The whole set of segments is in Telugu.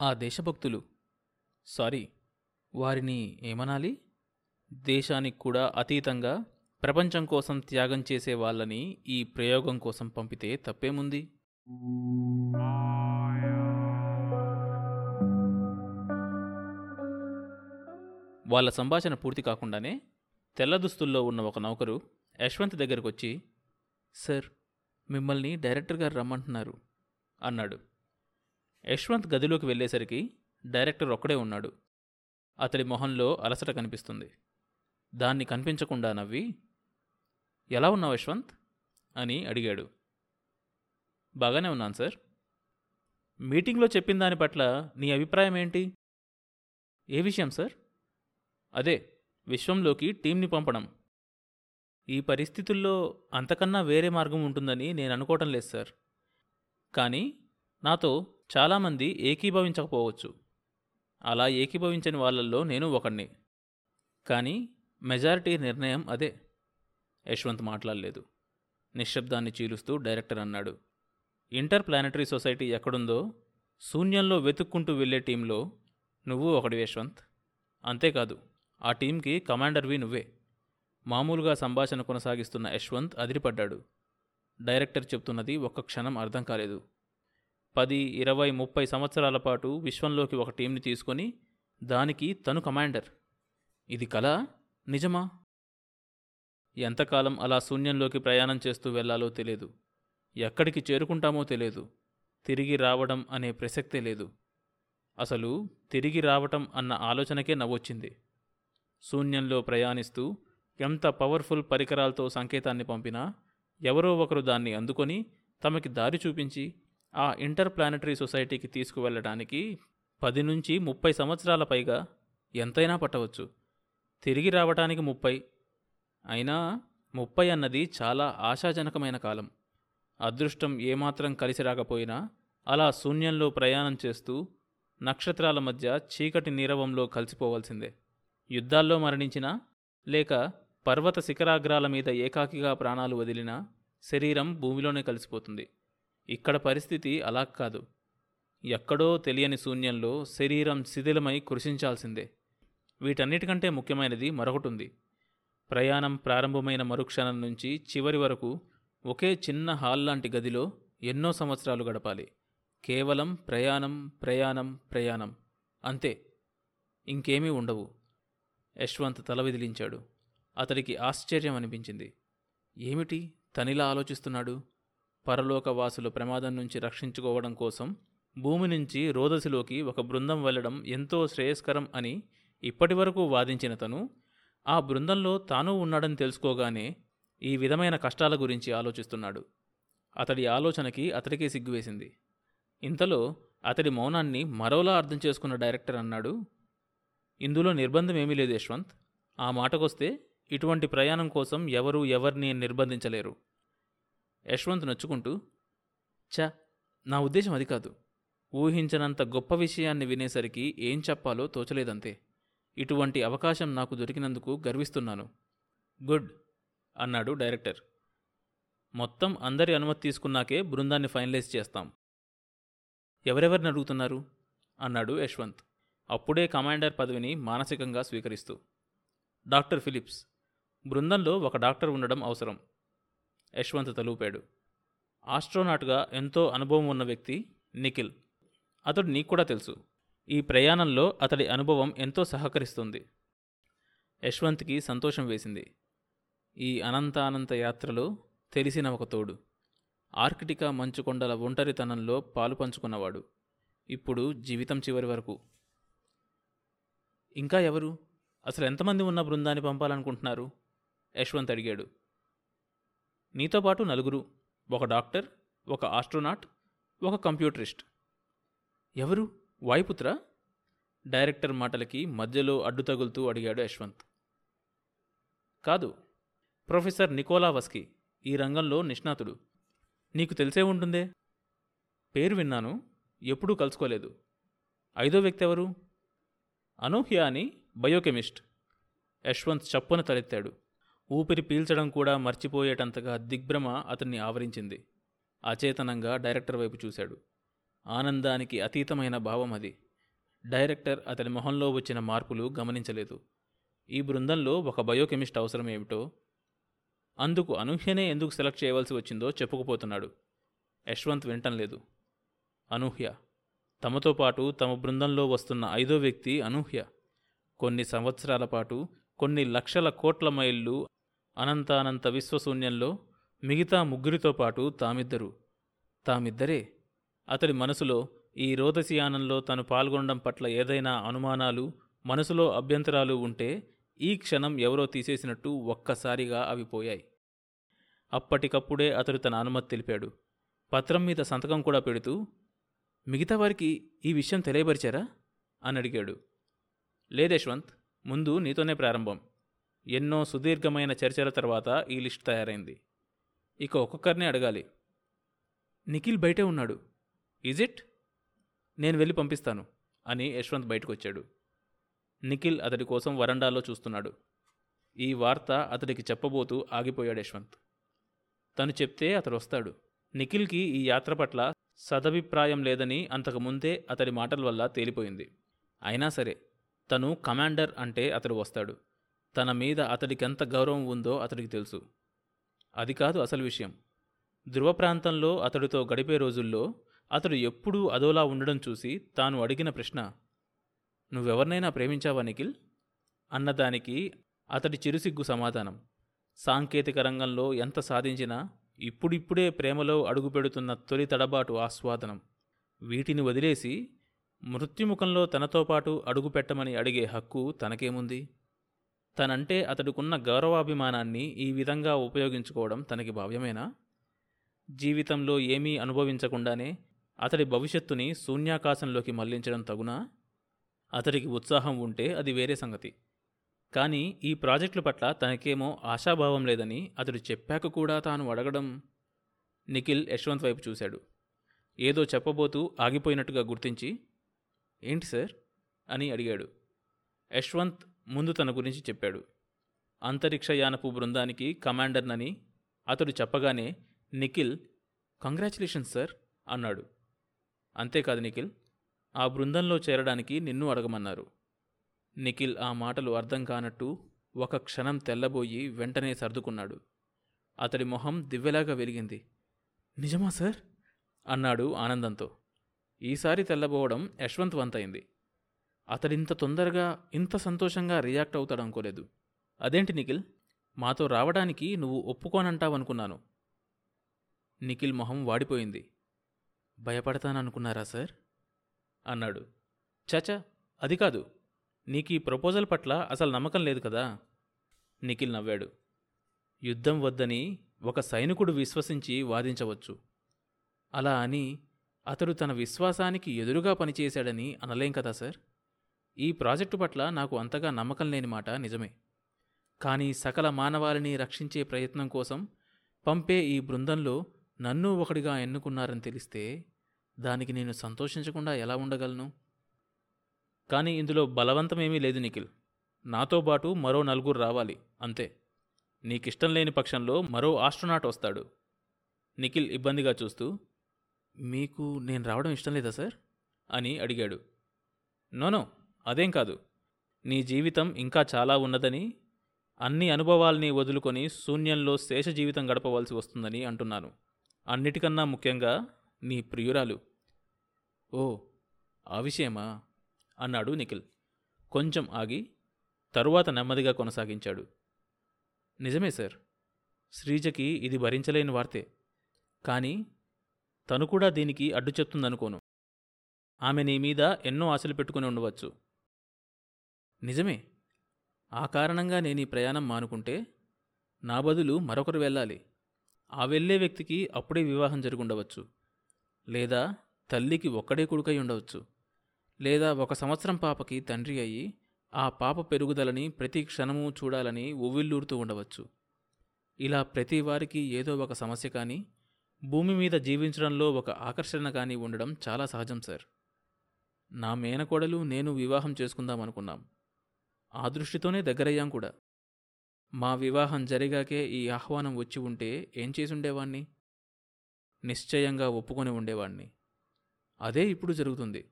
ఆ దేశభక్తులు. సారీ వారిని ఏమనాలి? దేశానికి కూడా అతీతంగా ప్రపంచం కోసం త్యాగం చేసే వాళ్ళని ఈ ప్రయోగం కోసం పంపితే తప్పేముంది? వాళ్ళ సంభాషణ పూర్తి కాకుండానే తెల్ల దుస్తుల్లో ఉన్న ఒక నౌకరు యశ్వంత్ దగ్గరకు వచ్చి సార్ మిమ్మల్ని డైరెక్టర్ గారు రమ్మంటున్నారు అన్నాడు. యశ్వంత్ గదిలోకి వెళ్ళేసరికి డైరెక్టర్ ఒక్కడే ఉన్నాడు. అతడి మొహంలో అలసట కనిపిస్తుంది. దాన్ని కనిపించకుండా నవ్వి ఎలా ఉన్నావు యశ్వంత్? అని అడిగాడు. బాగానే ఉన్నాను సార్. మీటింగ్లో చెప్పిన దాని పట్ల నీ అభిప్రాయం ఏంటి? ఏ విషయం సార్? అదే విశ్వంలోకి టీంని పంపడం. ఈ పరిస్థితుల్లో అంతకన్నా వేరే మార్గం ఉంటుందని నేను అనుకోవటం లేదు సార్. కానీ నాతో చాలామంది ఏకీభవించకపోవచ్చు. అలా ఏకీభవించని వాళ్ళల్లో నేను ఒకడిని కానీ మెజారిటీ నిర్ణయం అదే. యశ్వంత్ మాట్లాడలేదు. నిశ్శబ్దాన్ని చీలుస్తూ డైరెక్టర్ అన్నాడు. ఇంటర్ ప్లానటరీ సొసైటీ ఎక్కడుందో శూన్యంలో వెతుక్కుంటూ వెళ్ళే టీంలో నువ్వు ఒకటి యశ్వంత్. అంతేకాదు ఆ టీంకి కమాండర్వి నువ్వే. మామూలుగా సంభాషణ కొనసాగిస్తున్న యశ్వంత్ అదిరిపడ్డాడు. డైరెక్టర్ చెప్తున్నది ఒక్క క్షణం అర్థం కాలేదు. పది ఇరవై ముప్పై సంవత్సరాల పాటు విశ్వంలోకి ఒక టీంని తీసుకొని దానికి తను కమాండర్. ఇది కళ నిజమా? ఎంతకాలం అలా శూన్యంలోకి ప్రయాణం చేస్తూ వెళ్ళాలో తెలియదు ఎక్కడికి చేరుకుంటామో తెలియదు తిరిగి రావడం అనే ప్రసక్తే లేదు. అసలు తిరిగి రావటం అన్న ఆలోచనకే నవ్వొచ్చింది. శూన్యంలో ప్రయాణిస్తూ ఎంత పవర్ఫుల్ పరికరాలతో సంకేతాన్ని పంపినా ఎవరో ఒకరు దాన్ని అందుకొని తమకి దారి చూపించి ఆ ఇంటర్ ప్లానటరీ సొసైటీకి తీసుకువెళ్ళడానికి పది నుంచి ముప్పై సంవత్సరాల పైగా ఎంతైనా పట్టవచ్చు. తిరిగి రావటానికి ముప్పై. అయినా ముప్పై అన్నది చాలా ఆశాజనకమైన కాలం. అదృష్టం ఏమాత్రం కలిసి రాకపోయినా అలా శూన్యంలో ప్రయాణం చేస్తూ నక్షత్రాల మధ్య చీకటి నీరవంలో కలిసిపోవాల్సిందే. యుద్ధాల్లో మరణించినా లేక పర్వత శిఖరాగ్రాల మీద ఏకాకిగా ప్రాణాలు వదిలినా శరీరం భూమిలోనే కలిసిపోతుంది. ఇక్కడ పరిస్థితి అలా కాదు. ఎక్కడో తెలియని శూన్యంలో శరీరం శిథిలమై కృషించాల్సిందే. వీటన్నిటికంటే ముఖ్యమైనది మరొకటి ఉంది ప్రయాణం ప్రారంభమైన మరుక్షణం నుంచి చివరి వరకు ఒకే చిన్న హాల్ లాంటి గదిలో ఎన్నో సంవత్సరాలు గడపాలి. కేవలం ప్రయాణం ప్రయాణం ప్రయాణం. అంతే. ఇంకేమీ ఉండవు. యశ్వంత్ తల విదిలించాడు. అతడికి ఆశ్చర్యం అనిపించింది. ఏమిటి తనిలా ఆలోచిస్తున్నాడు? పరలోకవాసులు ప్రమాదం నుంచి రక్షించుకోవడం కోసం భూమి నుంచి రోదసిలోకి ఒక బృందం వెళ్ళడం ఎంతో శ్రేయస్కరం అని ఇప్పటివరకు వాదించిన తను ఆ బృందంలో తాను ఉన్నాడని తెలుసుకోగానే ఈ విధమైన కష్టాల గురించి ఆలోచిస్తున్నాడు. అతడి ఆలోచనకి అతడికే సిగ్గువేసింది. ఇంతలో అతడి మౌనాన్ని మరోలా అర్థం చేసుకున్న డైరెక్టర్ అన్నాడు ఇందులో నిర్బంధం ఏమీ లేదు యశ్వంత్. ఆ మాటకొస్తే ఇటువంటి ప్రయాణం కోసం ఎవరూ ఎవరిని నిర్బంధించలేరు. యశ్వంత్ నొచ్చుకుంటూ చ నా ఉద్దేశం అది కాదు. ఊహించనంత గొప్ప విషయాన్ని వినేసరికి ఏం చెప్పాలో తోచలేదంతే. ఇటువంటి అవకాశం నాకు దొరికినందుకు గర్విస్తున్నాను. గుడ్ అన్నాడు డైరెక్టర్. మొత్తం అందరి అనుమతి తీసుకున్నాకే బృందాన్ని ఫైనలైజ్ చేస్తాం. ఎవరెవరిని అడుగుతున్నారు? అన్నాడు యశ్వంత్. అప్పుడే కమాండర్ పదవిని మానసికంగా స్వీకరిస్తూ. డాక్టర్ ఫిలిప్స్ బృందంలో ఒక డాక్టర్ ఉండడం అవసరం. యశ్వంత్ తలూపాడు. ఆస్ట్రోనాట్గా ఎంతో అనుభవం ఉన్న వ్యక్తి నిఖిల్. అతడు నీకు కూడా తెలుసు. ఈ ప్రయాణంలో అతడి అనుభవం ఎంతో సహకరిస్తుంది. యశ్వంత్కి సంతోషం వేసింది. ఈ అనంతానంత యాత్రలో తెలిసిన ఒక తోడు. ఆర్కిటికా మంచుకొండల ఒంటరితనంలో పాలు పంచుకున్నవాడు. ఇప్పుడు జీవితం చివరి వరకు. ఇంకా ఎవరు? అసలు ఎంతమంది ఉన్న బృందాన్ని పంపాలనుకుంటున్నారు? యశ్వంత్ అడిగాడు. నీతో పాటు నలుగురు ఒక డాక్టర్ ఒక ఆస్ట్రోనాట్ ఒక కంప్యూటరిస్ట్. ఎవరు? వాయుపుత్ర? డైరెక్టర్ మాటలకి మధ్యలో అడ్డు తగులుతూ అడిగాడు యశ్వంత్. కాదు ప్రొఫెసర్ నికోలా వస్కి ఈ రంగంలో నిష్ణాతుడు. నీకు తెలిసే ఉంటుందే? పేరు విన్నాను ఎప్పుడూ కలుసుకోలేదు. ఐదో వ్యక్తి ఎవరు? అనూహ్య అని బయోకెమిస్ట్. యశ్వంత్ చప్పున తలెత్తాడు. ఊపిరి పీల్చడం కూడా మర్చిపోయేటంతగా దిగ్భ్రమ అతన్ని ఆవరించింది. అచేతనంగా డైరెక్టర్ వైపు చూశాడు. ఆనందానికి అతీతమైన భావం అది. డైరెక్టర్ అతని మొహంలో వచ్చిన మార్పులు గమనించలేదు. ఈ బృందంలో ఒక బయోకెమిస్ట్ అవసరం ఏమిటో? అందుకు అనూహ్యనే ఎందుకు సెలెక్ట్ చేయవలసి వచ్చిందో చెప్పుకుపోతున్నాడు. యశ్వంత్ వినటం లేదు అనూహ్య. తమతో పాటు తమ బృందంలో వస్తున్న ఐదో వ్యక్తి అనూహ్య. కొన్ని సంవత్సరాల పాటు కొన్ని లక్షల కోట్ల మైళ్ళు అనంతానంత విశ్వశూన్యంలో మిగతా ముగ్గురితో పాటు తామిద్దరు. తామిద్దరే. అతడి మనసులో ఈ రోదసియానంలో తను పాల్గొనడం పట్ల ఏదైనా అనుమానాలు మనసులో అభ్యంతరాలు ఉంటే ఈ క్షణం ఎవరో తీసేసినట్టు ఒక్కసారిగా అవి పోయాయి. అప్పటికప్పుడే అతడు తన అనుమతి తెలిపాడు. పత్రం మీద సంతకం కూడా పెడుతూ మిగతా వారికి ఈ విషయం తెలియపరిచారా? అని అడిగాడు. లేదేశ్వంత్ ముందు నీతోనే ప్రారంభం. ఎన్నో సుదీర్ఘమైన చర్చల తర్వాత ఈ లిస్ట్ తయారైంది. ఇక ఒక్కొక్కరిని అడగాలి. నిఖిల్ బయటే ఉన్నాడు. ఈజ్ ఇట్ నేను వెళ్ళి పంపిస్తాను అని యశ్వంత్ బయటకు వచ్చాడు నిఖిల్ అతడి కోసం వరండాలో చూస్తున్నాడు. ఈ వార్త అతడికి చెప్పబోతూ ఆగిపోయాడు యశ్వంత్. తను చెప్తే అతడు వస్తాడు నిఖిల్కి ఈ యాత్ర పట్ల సదభిప్రాయం లేదని అంతకుముందే అతడి మాటల వల్ల తేలిపోయింది. అయినా సరే తను కమాండర్ అంటే అతడు వస్తాడు. తన మీద అతడికెంత గౌరవం ఉందో అతడికి తెలుసు. అది కాదు అసలు విషయం. ధృవ ప్రాంతంలో అతడితో గడిపే రోజుల్లో అతడు ఎప్పుడూ అదోలా ఉండడం చూసి తాను అడిగిన ప్రశ్న నువ్వెవరినైనా ప్రేమించావా నిఖిల్? అన్నదానికి అతడి చిరుసిగ్గు సమాధానం. సాంకేతిక రంగంలో ఎంత సాధించినా ఇప్పుడిప్పుడే ప్రేమలో అడుగుపెడుతున్న తొలి తడబాటు ఆస్వాదనం. వీటిని వదిలేసి మృత్యుముఖంలో తనతో పాటు అడుగుపెట్టమని అడిగే హక్కు తనకేముంది? తనంటే అతడుకున్న గౌరవాభిమానాన్ని ఈ విధంగా ఉపయోగించుకోవడం తనకి భావ్యమేనా? జీవితంలో ఏమీ అనుభవించకుండానే అతడి భవిష్యత్తుని శూన్యాకాశంలోకి మళ్ళించడం తగునా? అతడికి ఉత్సాహం ఉంటే అది వేరే సంగతి. కానీ ఈ ప్రాజెక్టుల పట్ల తనకేమో ఆశాభావం లేదని అతడు చెప్పాక కూడా తాను అడగడం నిఖిల్ యశ్వంత్ వైపు చూశాడు. ఏదో చెప్పబోతూ ఆగిపోయినట్టుగా గుర్తించి ఏంటి సార్? అని అడిగాడు. యశ్వంత్ ముందు తన గురించి చెప్పాడు. అంతరిక్షయానపు బృందానికి కమాండర్నని అతడు చెప్పగానే నిఖిల్ కంగ్రాచులేషన్స్ సార్ అన్నాడు. అంతేకాదు నిఖిల్ ఆ బృందంలో చేరడానికి నిన్ను అడగమన్నారు. నిఖిల్ ఆ మాటలు అర్థం కానట్టు ఒక క్షణం తెల్లబోయి వెంటనే సర్దుకున్నాడు. అతడి మొహం దివ్వెలాగా వెలిగింది. నిజమా సార్? అన్నాడు ఆనందంతో. ఈసారి తెల్లబోవడం యశ్వంత్ వంతైంది అతడింత తొందరగా ఇంత సంతోషంగా రియాక్ట్ అవుతాడు అనుకోలేదు. అదేంటి నిఖిల్? మాతో రావడానికి నువ్వు ఒప్పుకోనంటావనుకున్నాను. నిఖిల్ మొహం వాడిపోయింది. భయపడతాననుకున్నారా సార్? అన్నాడు. చచా అది కాదు. నీకు ఈ ప్రపోజల్ పట్ల అసలు నమ్మకం లేదు కదా? నిఖిల్ నవ్వాడు. యుద్ధం వద్దని ఒక సైనికుడు విశ్వసించి వాదించవచ్చు. అలా అని అతడు తన విశ్వాసానికి ఎదురుగా పనిచేశాడని అనలేం కదా సార్? ఈ ప్రాజెక్టు పట్ల నాకు అంతగా నమ్మకం లేని మాట నిజమే. కానీ సకల మానవాళిని రక్షించే ప్రయత్నం కోసం పంపే ఈ బృందంలో నన్ను ఒకడిగా ఎన్నుకున్నారని తెలిస్తే దానికి నేను సంతోషించకుండా ఎలా ఉండగలను? కానీ ఇందులో బలవంతమేమీ లేదు నిఖిల్. నాతో పాటు మరో నలుగురు రావాలి అంతే. నీకిష్టం లేని పక్షంలో మరో ఆస్ట్రోనాట్ వస్తాడు. నిఖిల్ ఇబ్బందిగా చూస్తూ మీకు నేను రావడం ఇష్టం లేదా సార్? అని అడిగాడు. నోనో అదేం కాదు. నీ జీవితం ఇంకా చాలా ఉన్నదని అన్ని అనుభవాల్ని వదులుకొని శూన్యంలో శేష జీవితం గడపవలసి వస్తుందని అంటున్నాను. అన్నిటికన్నా ముఖ్యంగా నీ ప్రియురాలు. ఓ ఆ విషయమా? అన్నాడు నిఖిల్. కొంచెం ఆగి తరువాత నెమ్మదిగా కొనసాగించాడు. నిజమే సార్. శ్రీజకి ఇది భరించలేని వార్తే. కానీ తను కూడా దీనికి అడ్డు చెప్తుందనుకోను ఆమె నీ మీద ఎన్నో ఆశలు పెట్టుకుని ఉండవచ్చు. నిజమే. ఆ కారణంగా నేను ఈ ప్రయాణం మానుకుంటే నా బదులు మరొకరు వెళ్ళాలి. ఆ వెళ్ళే వ్యక్తికి అప్పుడే వివాహం జరుగుండవచ్చు. లేదా తల్లికి ఒక్కడే కొడుకై ఉండవచ్చు. లేదా ఒక సంవత్సరం పాపకి తండ్రి అయ్యి ఆ పాప పెరుగుదలని ప్రతి క్షణము చూడాలని ఉవ్విల్లూరుతూ ఉండవచ్చు. ఇలా ప్రతి వారికి ఏదో ఒక సమస్య కానీ భూమి మీద జీవించడంలో ఒక ఆకర్షణ కానీ ఉండడం చాలా సహజం సార్. నా మేనకోడలు నేను వివాహం చేసుకుందాం అనుకున్నాం. ఆ దృష్టితోనే దగ్గరయ్యాం కూడా. మా వివాహం జరిగాకే ఈ ఆహ్వానం వచ్చి ఉంటే ఏం చేసుండేవాణ్ణి? నిశ్చయంగా ఒప్పుకొని ఉండేవాణ్ణి. అదే ఇప్పుడు జరుగుతుంది.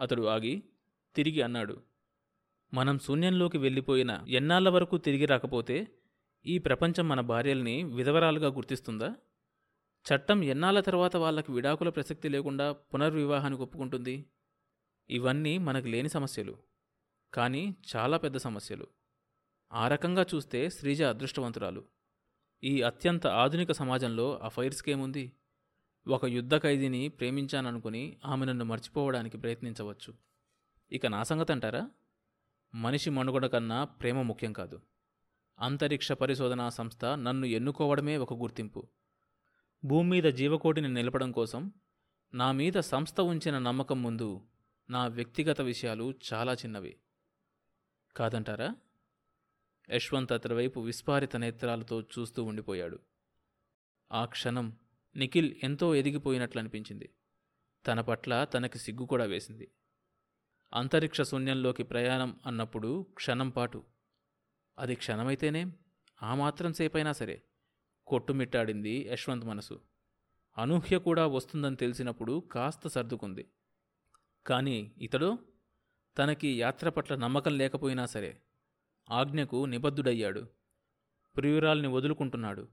అతడు ఆగి తిరిగి అన్నాడు మనం శూన్యంలోకి వెళ్ళిపోయిన ఎన్నాళ్ళ వరకు తిరిగి రాకపోతే ఈ ప్రపంచం మన భార్యల్ని విధవరాలుగా గుర్తిస్తుందా? చట్టం ఎన్నాళ్ళ తర్వాత వాళ్ళకి విడాకుల ప్రసక్తి లేకుండా పునర్వివాహానికి ఒప్పుకుంటుంది? ఇవన్నీ మనకు లేని సమస్యలు. కానీ చాలా పెద్ద సమస్యలు. ఆ రకంగా చూస్తే శ్రీజ అదృష్టవంతురాలు. ఈ అత్యంత ఆధునిక సమాజంలో అఫైర్స్కేముంది ఒక యుద్ధ ఖైదీని ప్రేమించాననుకుని ఆమె నన్ను మర్చిపోవడానికి ప్రయత్నించవచ్చు. ఇక నా సంగతి అంటారా మనిషి మనుగడ కన్నా ప్రేమ ముఖ్యం కాదు. అంతరిక్ష పరిశోధనా సంస్థ నన్ను ఎన్నుకోవడమే ఒక గుర్తింపు. భూమి మీద జీవకోటిని నిలపడం కోసం నా మీద సంస్థ ఉంచిన నమ్మకం ముందు నా వ్యక్తిగత విషయాలు చాలా చిన్నవి. కాదంటారా? యశ్వంత్ అతడి వైపు విస్పారిత నేత్రాలతో చూస్తూ ఉండిపోయాడు. ఆ క్షణం నిఖిల్ ఎంతో ఎదిగిపోయినట్లు అనిపించింది తన పట్ల తనకి సిగ్గు కూడా వేసింది. అంతరిక్ష శూన్యంలోకి ప్రయాణం అన్నప్పుడు క్షణం పాటు. అది క్షణమైతేనే ఆ మాత్రం సేపైనా సరే కొట్టుమిట్టాడింది యశ్వంత్ మనసు. అనూహ్య కూడా వస్తుందని తెలిసినప్పుడు కాస్త సర్దుకుంది. కానీ ఇతడు తనకి యాత్ర పట్ల నమ్మకం లేకపోయినా సరే ఆజ్ఞకు నిబద్ధుడయ్యాడు. ప్రియురాల్ని వదులుకుంటున్నాడు.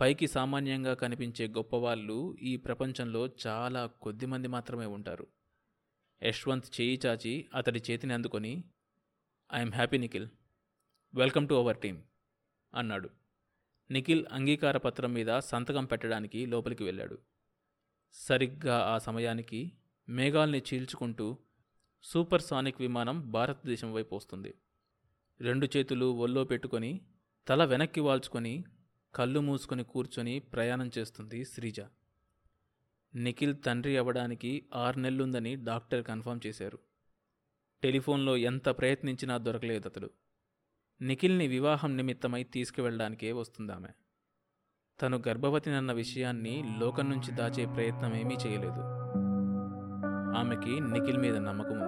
పైకి సామాన్యంగా కనిపించే గొప్పవాళ్ళు ఈ ప్రపంచంలో చాలా కొద్దిమంది మాత్రమే ఉంటారు. యశ్వంత్ చేయి చాచి అతడి చేతిని అందుకొని I'm happy Nikhil. Welcome to our team. అన్నాడు. నిఖిల్ అంగీకార పత్రం మీద సంతకం పెట్టడానికి లోపలికి వెళ్ళాడు. సరిగ్గా ఆ సమయానికి మేఘాల్ని చీల్చుకుంటూ సూపర్ సానిక్ విమానం భారతదేశం వైపు వస్తుంది. రెండు చేతులు ఒళ్ళో పెట్టుకొని తల వెనక్కి వాల్చుకొని కళ్ళు మూసుకొని కూర్చొని ప్రయాణం చేస్తుంది శ్రీజ. నిఖిల్ తండ్రి అవ్వడానికి ఆరు నెలలుందని డాక్టర్ కన్ఫర్మ్ చేశారు. టెలిఫోన్లో ఎంత ప్రయత్నించినా దొరకలేదు అతడు నిఖిల్ని వివాహం నిమిత్తమై తీసుకువెళ్ళడానికే వస్తుందామె. తను గర్భవతినన్న విషయాన్ని లోకం నుంచి దాచే ప్రయత్నం ఏమీ చేయలేదు. ఆమెకి నిఖిల్ మీద నమ్మకం